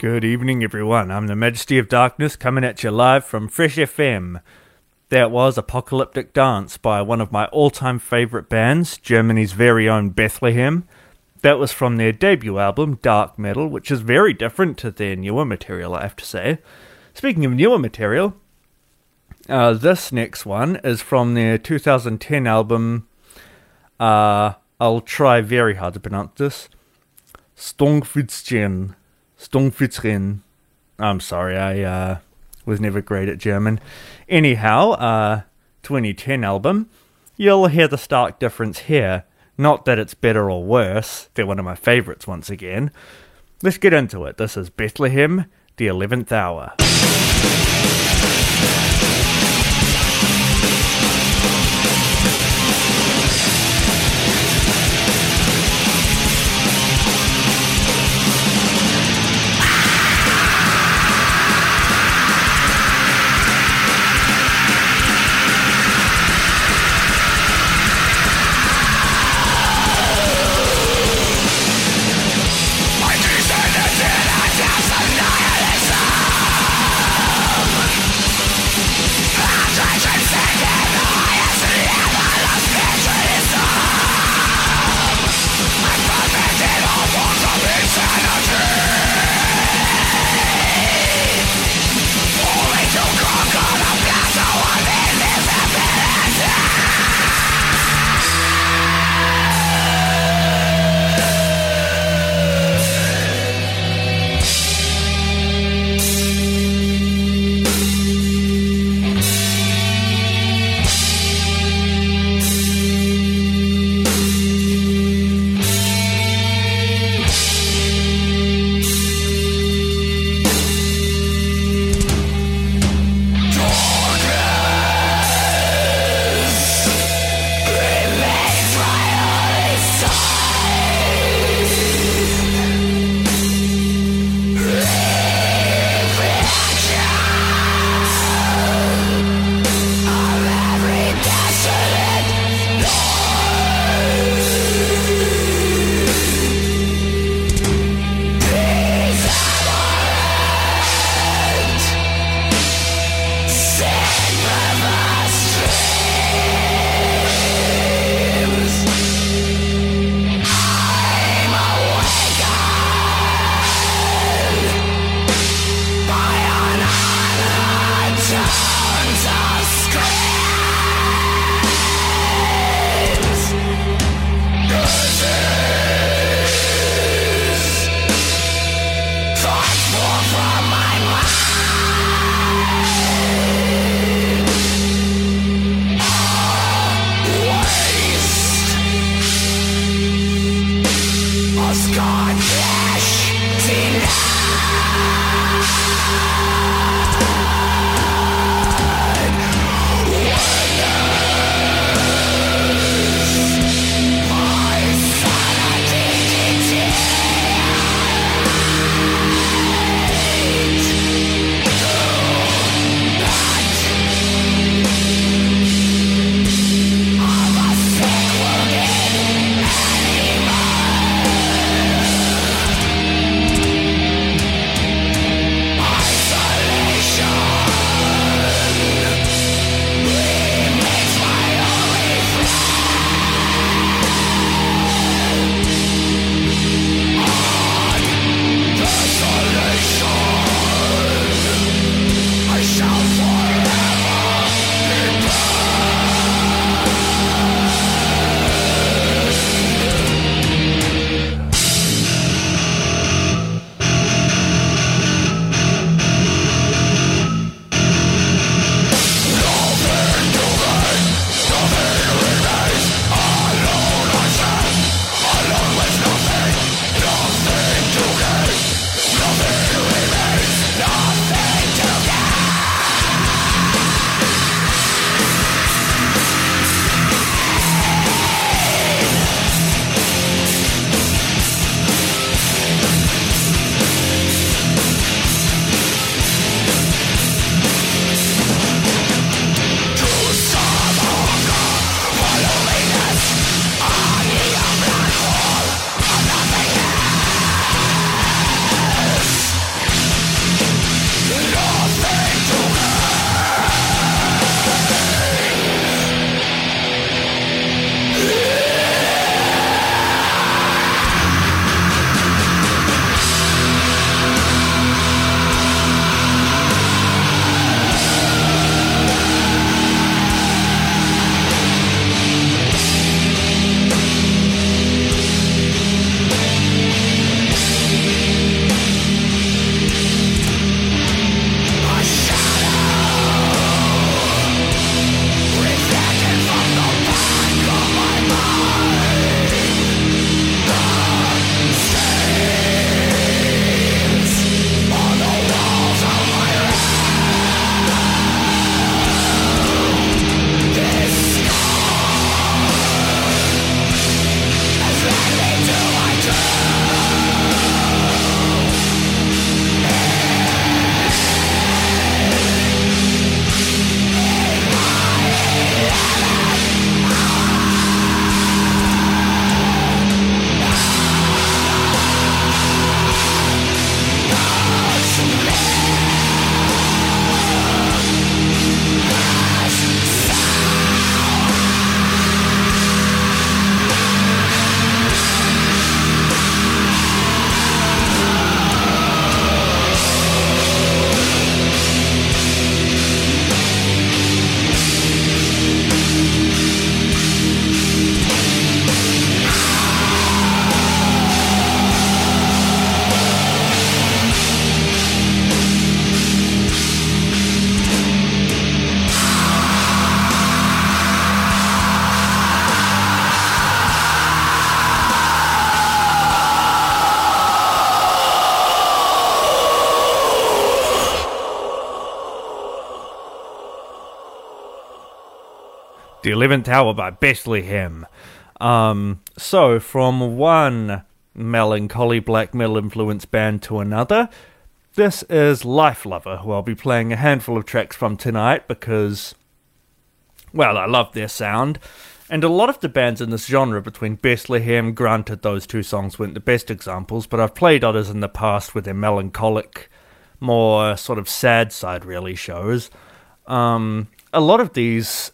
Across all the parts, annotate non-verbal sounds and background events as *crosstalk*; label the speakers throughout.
Speaker 1: Good evening, everyone. I'm the Majesty of Darkness coming at you live from Fresh FM. That was Apocalyptic Dance by one of my all time favourite bands, Germany's very own Bethlehem. That was from their debut album, Dark Metal, which is very different to their newer material, I have to say. Speaking of newer material, uh, this next one is from their 2010 album. Uh, I'll try very hard to pronounce this. Stönkfitzchen. Stönkfitzchen. I'm sorry, I uh, was never great at German. Anyhow, uh, 2010 album. You'll hear the stark difference here. Not that it's better or worse, they're one of my favourites once again. Let's get into it. This is Bethlehem, the 11th hour. The Eleventh Hour by Bethlehem. Um, so, from one melancholy black metal influence band to another, this is Lifelover, who I'll be playing a handful of tracks from tonight because, well, I love their sound. And a lot of the bands in this genre, between Bethlehem, granted those two songs weren't the best examples, but I've played others in the past with their melancholic, more sort of sad side, really, shows. Um, a lot of these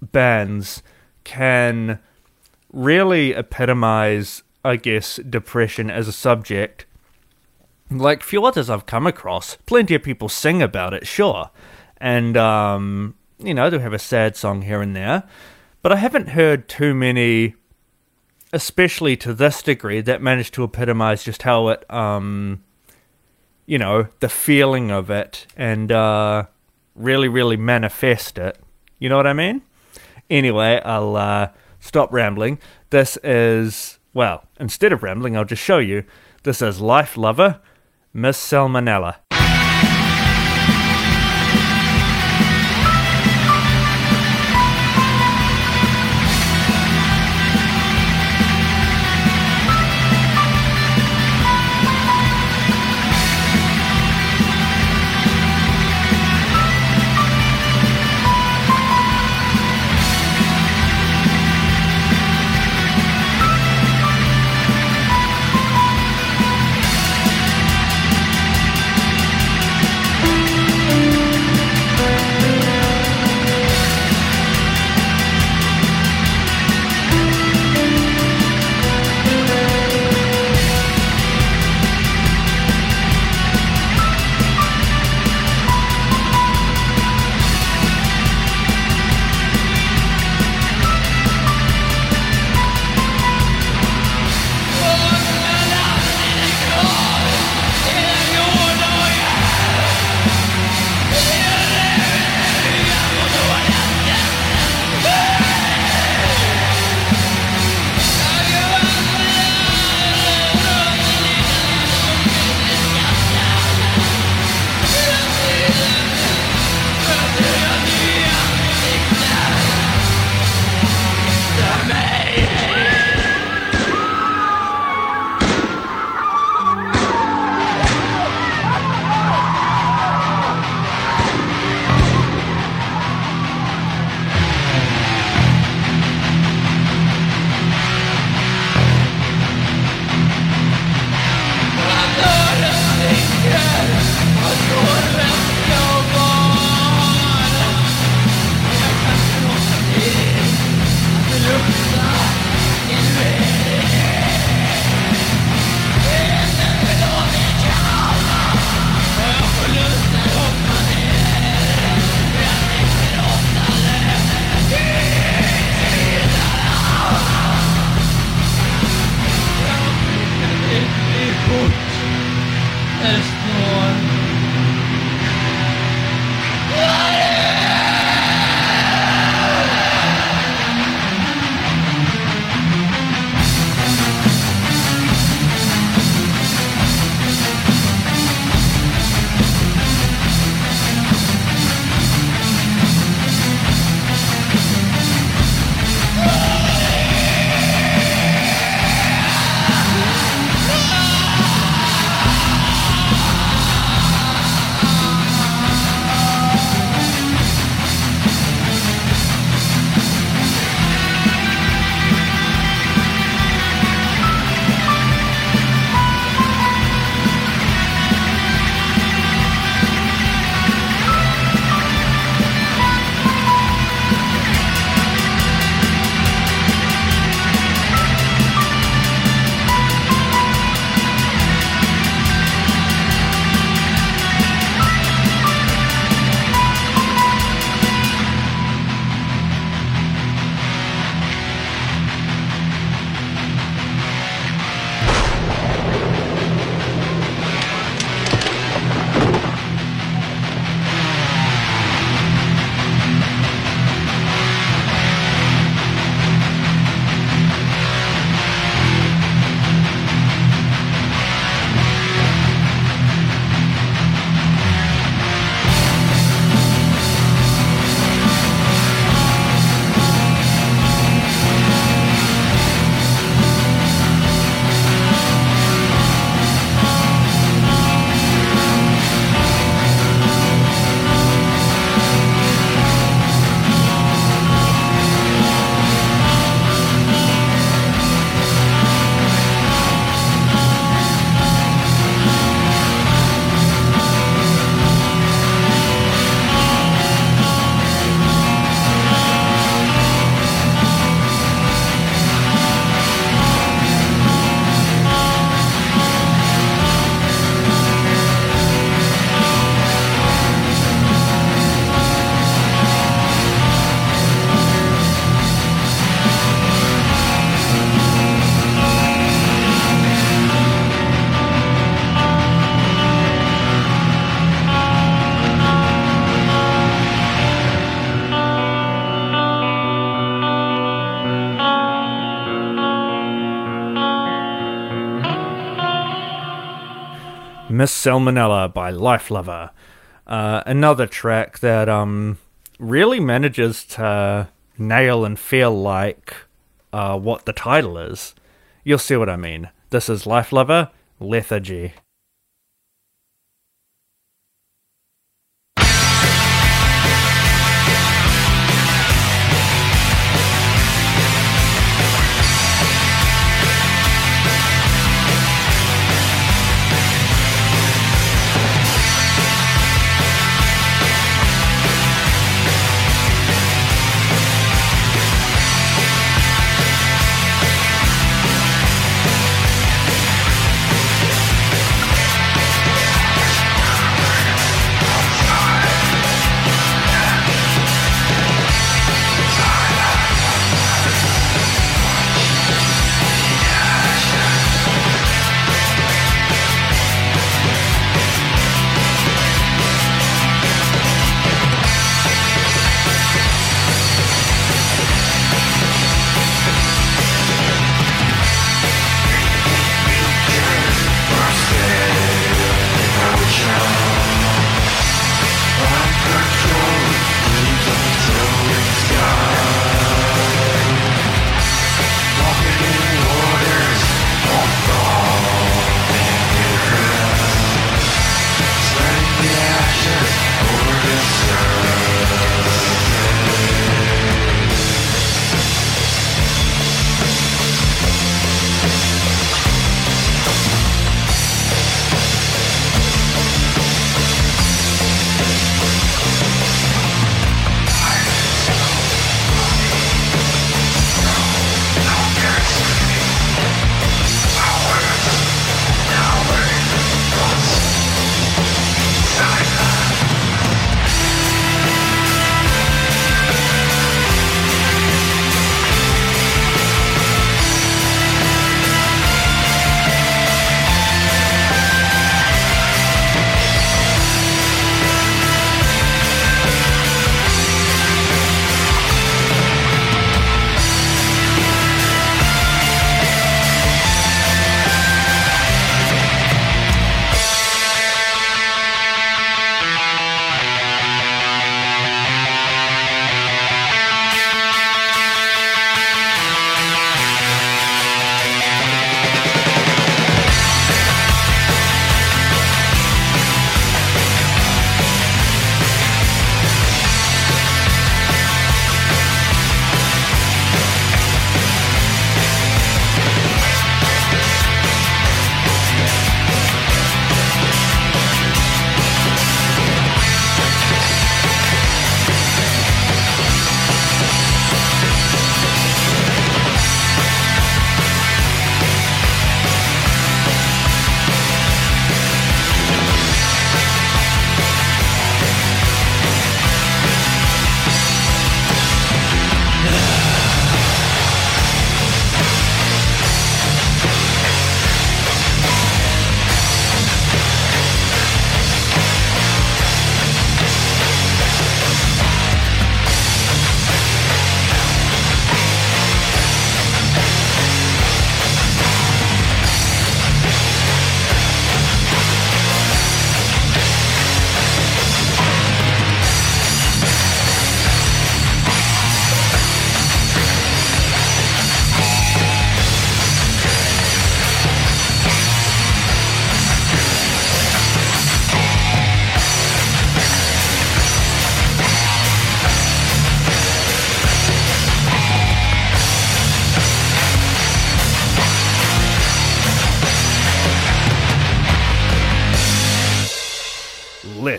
Speaker 1: bands can really epitomize, I guess, depression as a subject. Like few others I've come across, plenty of people sing about it, sure, and um, you know they have a sad song here and there, but I haven't heard too many, especially to this degree, that managed to epitomize just how it, um, you know, the feeling of it and uh, really, really manifest it. You know what I mean? Anyway, I'll uh, stop rambling. This is, well, instead of rambling, I'll just show you. This is Lifelover, Miss Salmonella. Miss Salmonella by Lifelover. Uh, another track that um, really manages to nail and feel like uh, what the title is. You'll see what I mean. This is Lifelover, Lethargy.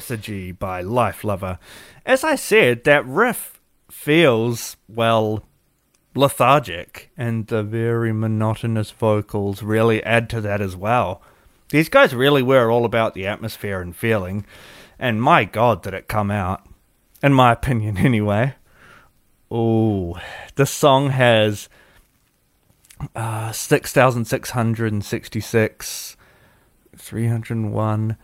Speaker 1: Lethargy by Lifelover. As I said, that riff feels, well, lethargic, and the very monotonous vocals really add to that as well. These guys really were all about the atmosphere and feeling, and my god, did it come out. In my *laughs* opinion, anyway. Oh, this song has uh, 6,666, 301.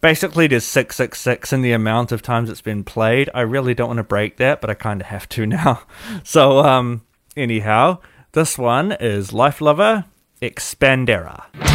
Speaker 1: Basically, there's 666 in the amount of times it's been played. I really don't want to break that, but I kind of have to *laughs* now. So, um, anyhow, this one is Lifelover Expandera.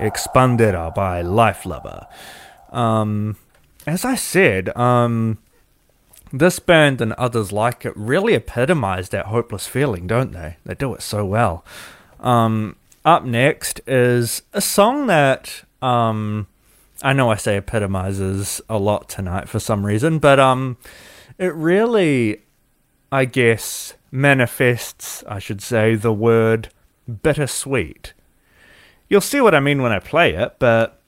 Speaker 1: Expandera by Lifelover. Um, as I said, um, this band and others like it really epitomize that hopeless feeling, don't they? They do it so well. Um, up next is a song that um, I know I say epitomizes a lot tonight for some reason, but um, it really, I guess, manifests, I should say, the word bittersweet. You'll see what I mean when I play it, but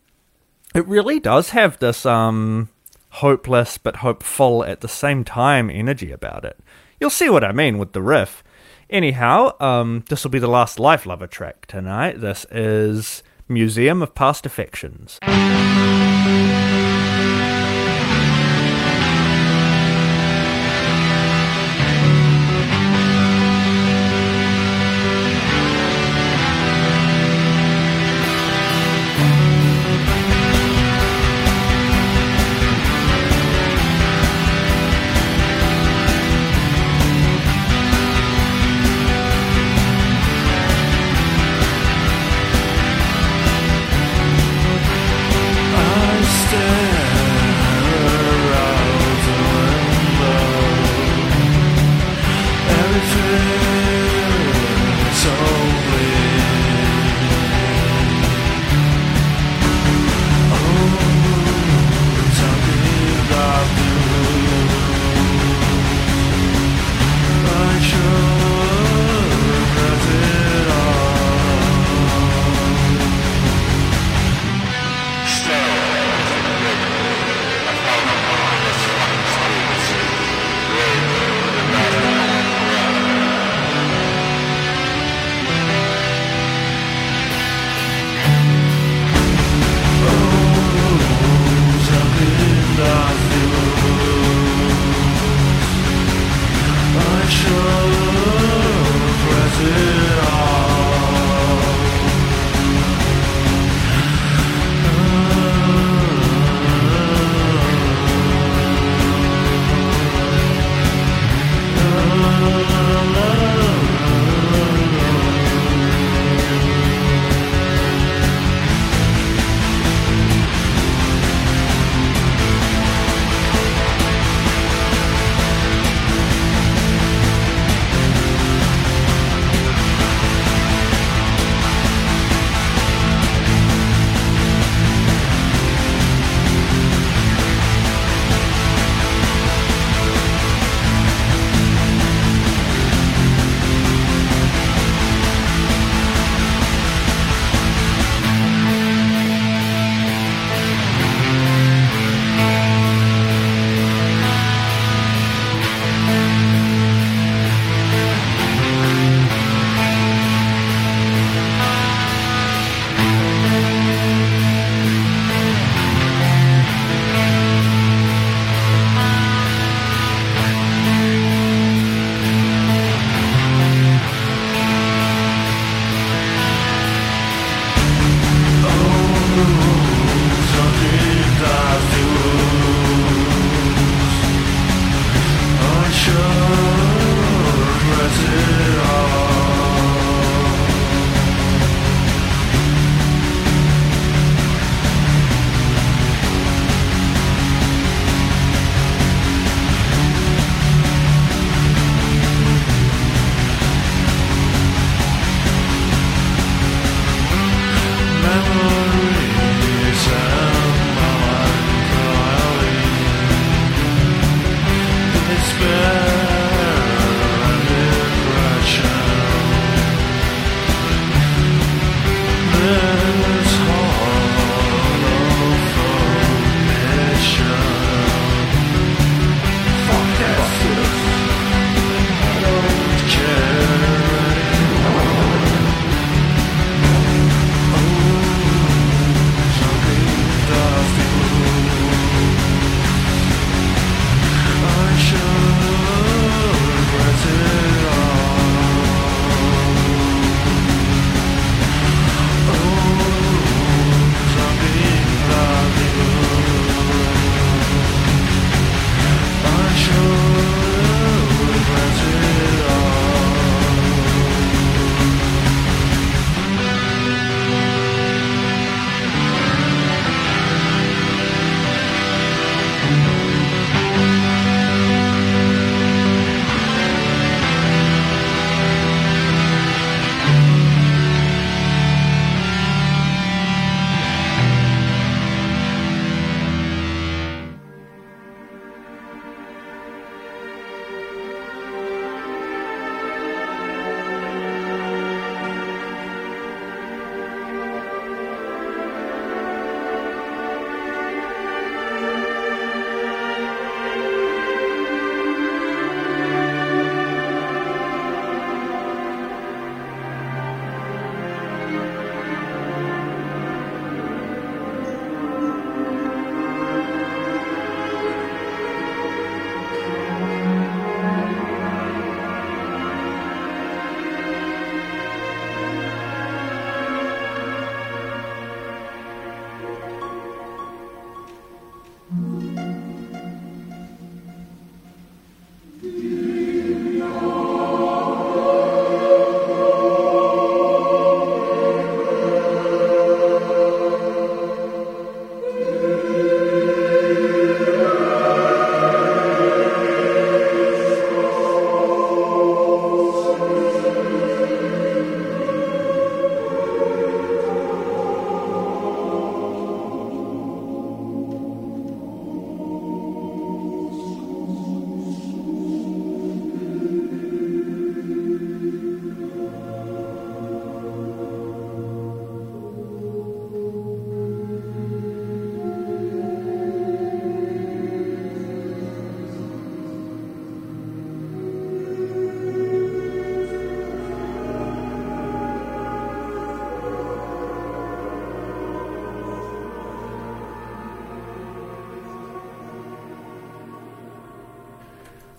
Speaker 1: it really does have this um hopeless but hopeful at the same time energy about it. You'll see what I mean with the riff. Anyhow, um this will be the last Lifelover track tonight. This is Museum of Past Affections.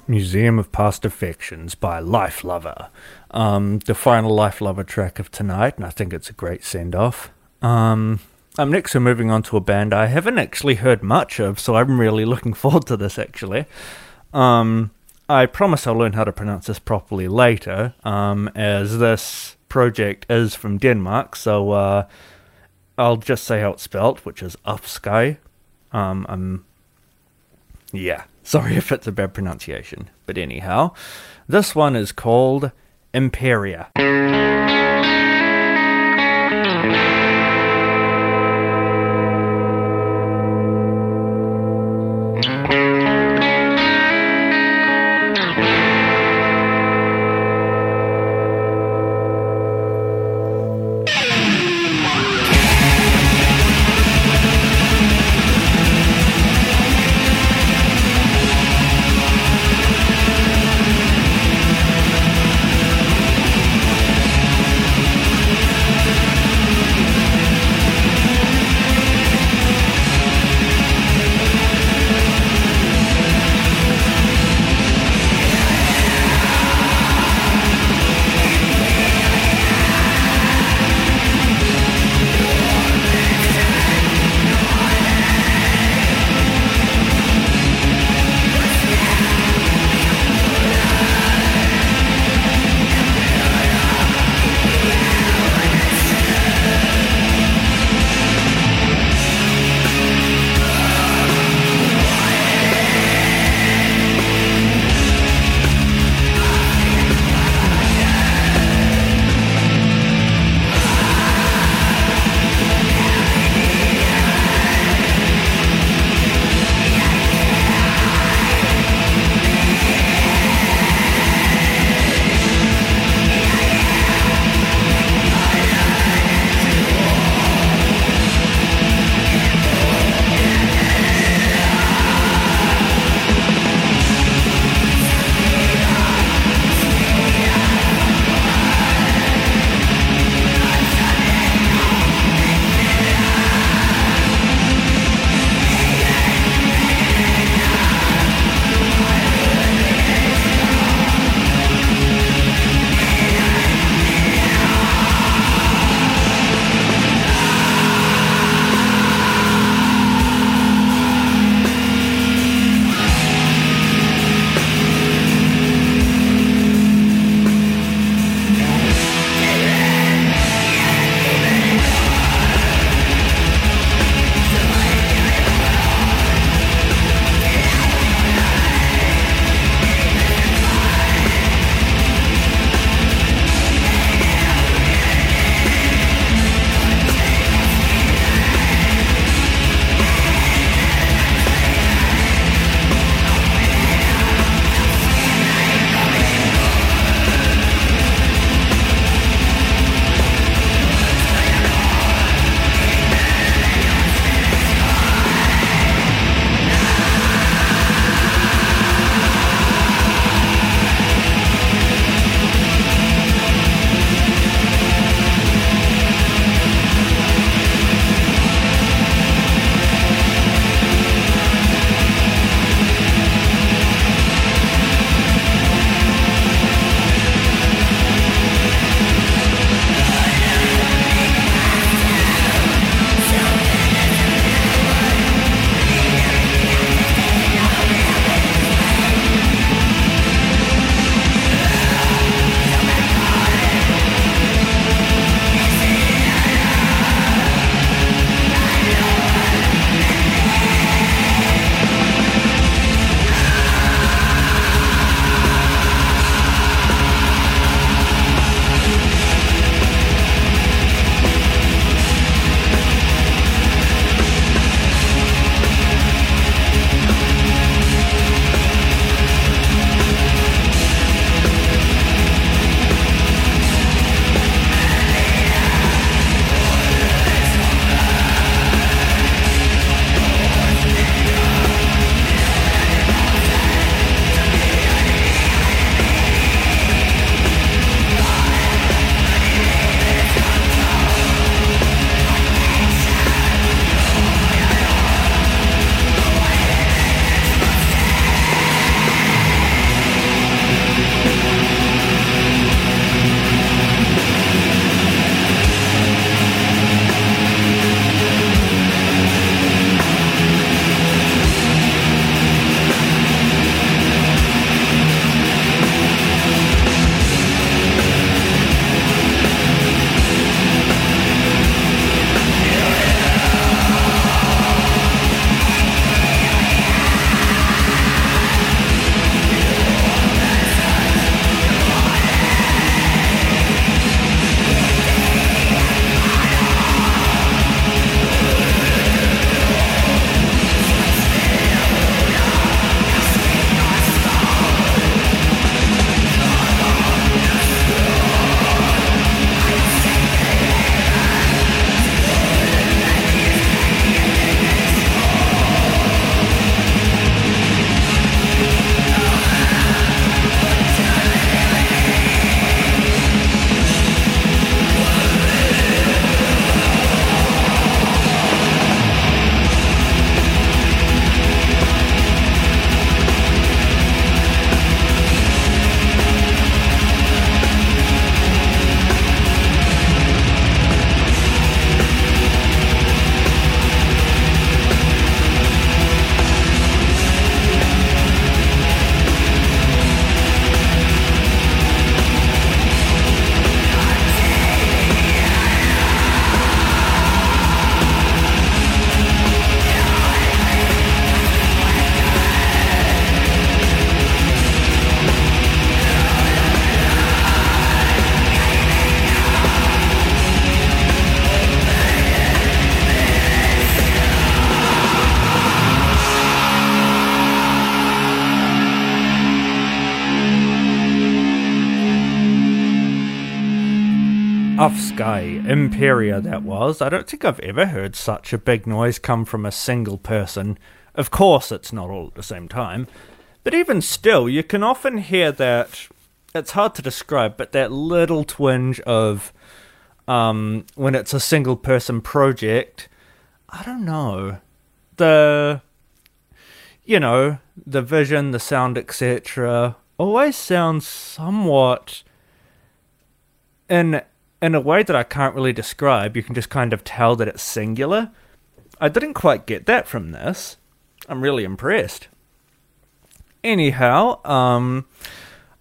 Speaker 1: Museum of Past Affections by Lifelover. Um, the final Lifelover track of tonight, and I think it's a great send off. Um, um, next, moving on to a band I haven't actually heard much of, so I'm really looking *laughs* forward to this actually. Um, I promise I'll learn how to pronounce this properly later, um, as this project is from Denmark, so uh, I'll just say how it's spelt, which is Afsky. Um, I'm, yeah, sorry *laughs* if it's a bad pronunciation, but anyhow, this one is called Imperia. Imperia that was. I don't think I've ever heard such a big noise come from a single person. Of course, it's not all at the same time. But even still, you can often hear that. It's hard to describe, but that little twinge of um, when it's a single person project. I don't know. The. You know, the vision, the sound, etc., always sounds somewhat in in a way that I can't really describe, you can just kind of tell that it's singular. I didn't quite get that from this. I'm really impressed. Anyhow, um,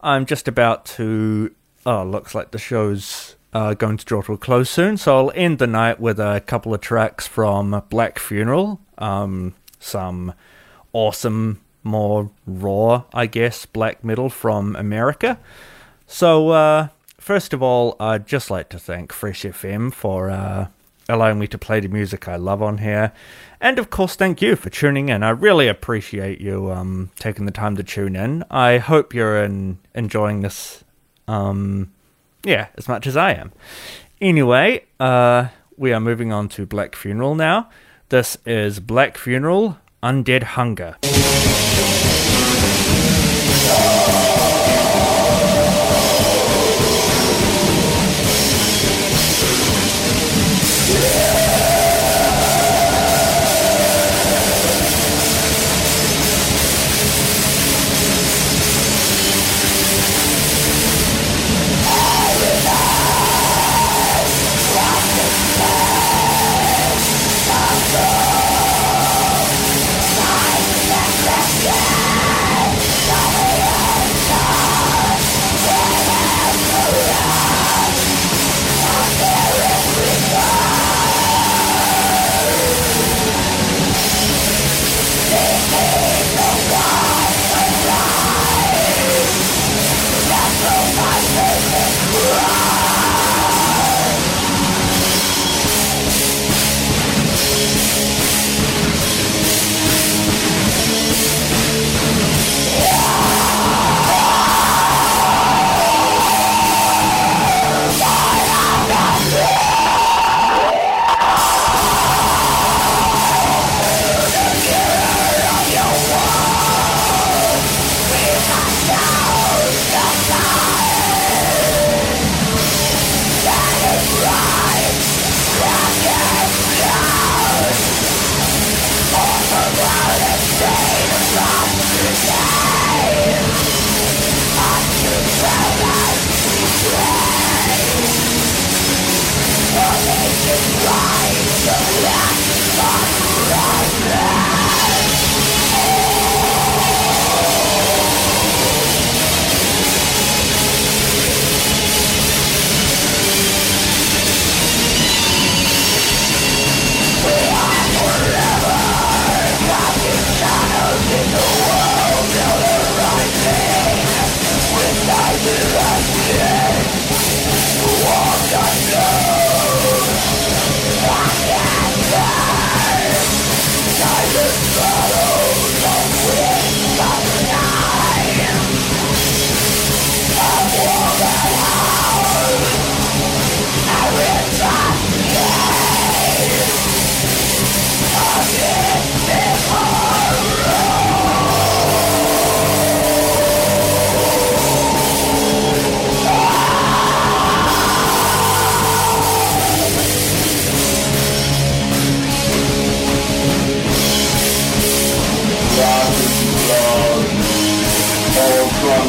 Speaker 1: I'm just about to. Oh, looks like the show's uh, going to draw to a close soon, so I'll end the night with a couple of tracks from Black Funeral. Um, some awesome, more raw, I guess, black metal from America. So, uh, first of all, I'd just like to thank Fresh FM for uh, allowing me to play the music I love on here. And of course, thank you for tuning in. I really appreciate you um, taking the time to tune in. I hope you're in, enjoying this, um, yeah, as much as I am. Anyway, uh, we are moving on to Black Funeral now. This is Black Funeral Undead Hunger.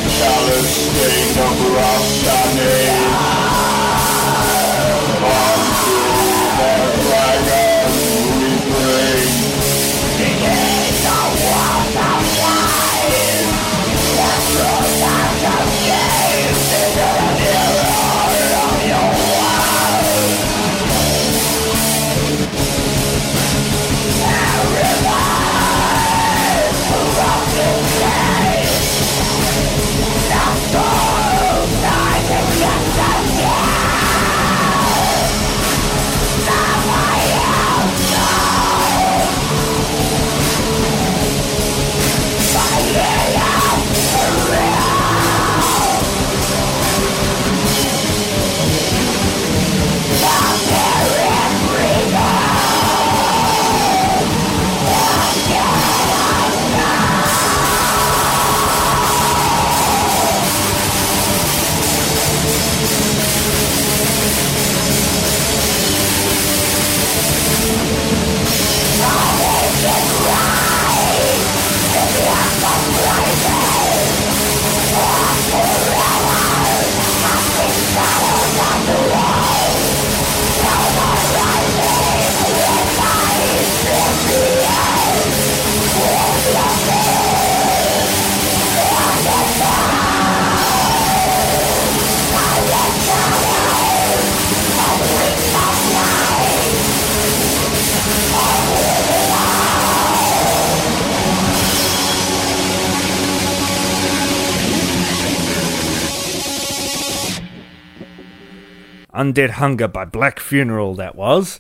Speaker 2: Yes,
Speaker 1: Undead Hunger by Black Funeral, that was.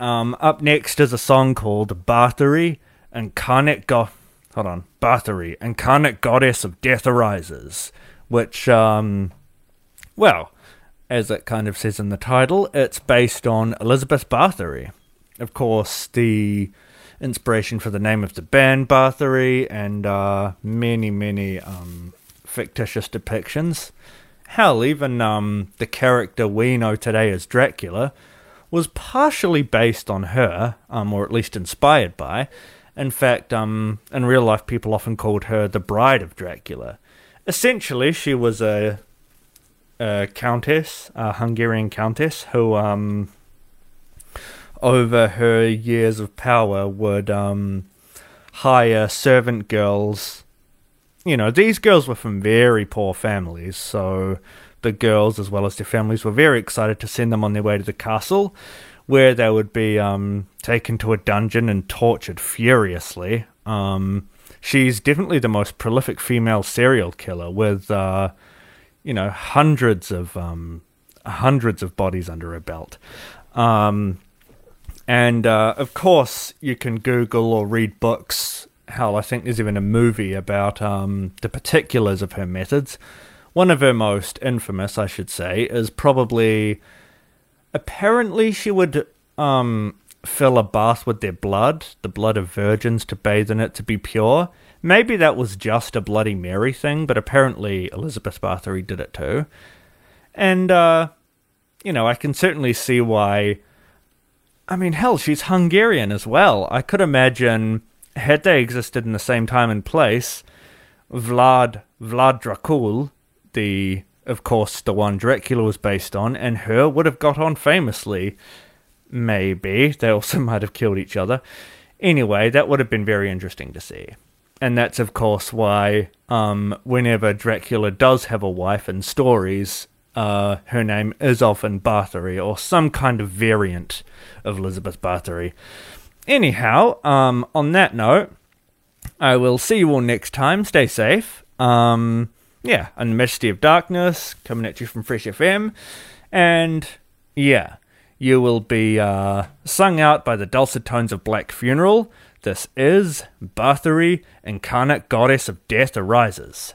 Speaker 1: Um, up next is a song called Bathory, Incarnate Go- Hold on. Bathory, Incarnate Goddess of Death Arises, which, um, well, as it kind of says in the title, it's based on Elizabeth Bathory. Of course, the inspiration for the name of the band Bathory and uh, many, many um, fictitious depictions. Hell, even um, the character we know today as Dracula was partially based on her, um, or at least inspired by. In fact, um, in real life, people often called her the Bride of Dracula. Essentially, she was a, a countess, a Hungarian countess, who, um, over her years of power, would um, hire servant girls. You know, these girls were from very poor families, so the girls, as well as their families, were very excited to send them on their way to the castle, where they would be um, taken to a dungeon and tortured furiously. Um, she's definitely the most prolific female serial killer, with uh, you know hundreds of um, hundreds of bodies under her belt. Um, and uh, of course, you can Google or read books. Hell, I think there's even a movie about um, the particulars of her methods. One of her most infamous, I should say, is probably apparently she would um, fill a bath with their blood, the blood of virgins, to bathe in it to be pure. Maybe that was just a Bloody Mary thing, but apparently Elizabeth Bathory did it too. And, uh, you know, I can certainly see why. I mean, hell, she's Hungarian as well. I could imagine, had they existed in the same time and place, Vlad Vlad Dracul, the of course the one Dracula was based on, and her would have got on famously. Maybe they also *laughs* might have killed each other. Anyway, that would have been very interesting to see. And that's of course why um, whenever Dracula does have a wife in stories, uh, her name is often Bathory or some kind of variant of Elizabeth Bathory. Anyhow, um, on that note, I will see you all next time. Stay safe. Um, yeah, and Majesty of Darkness coming at you from Fresh FM. And yeah, you will be uh, sung out by the dulcet tones of Black Funeral. This is Bathory, Incarnate Goddess of Death Arises.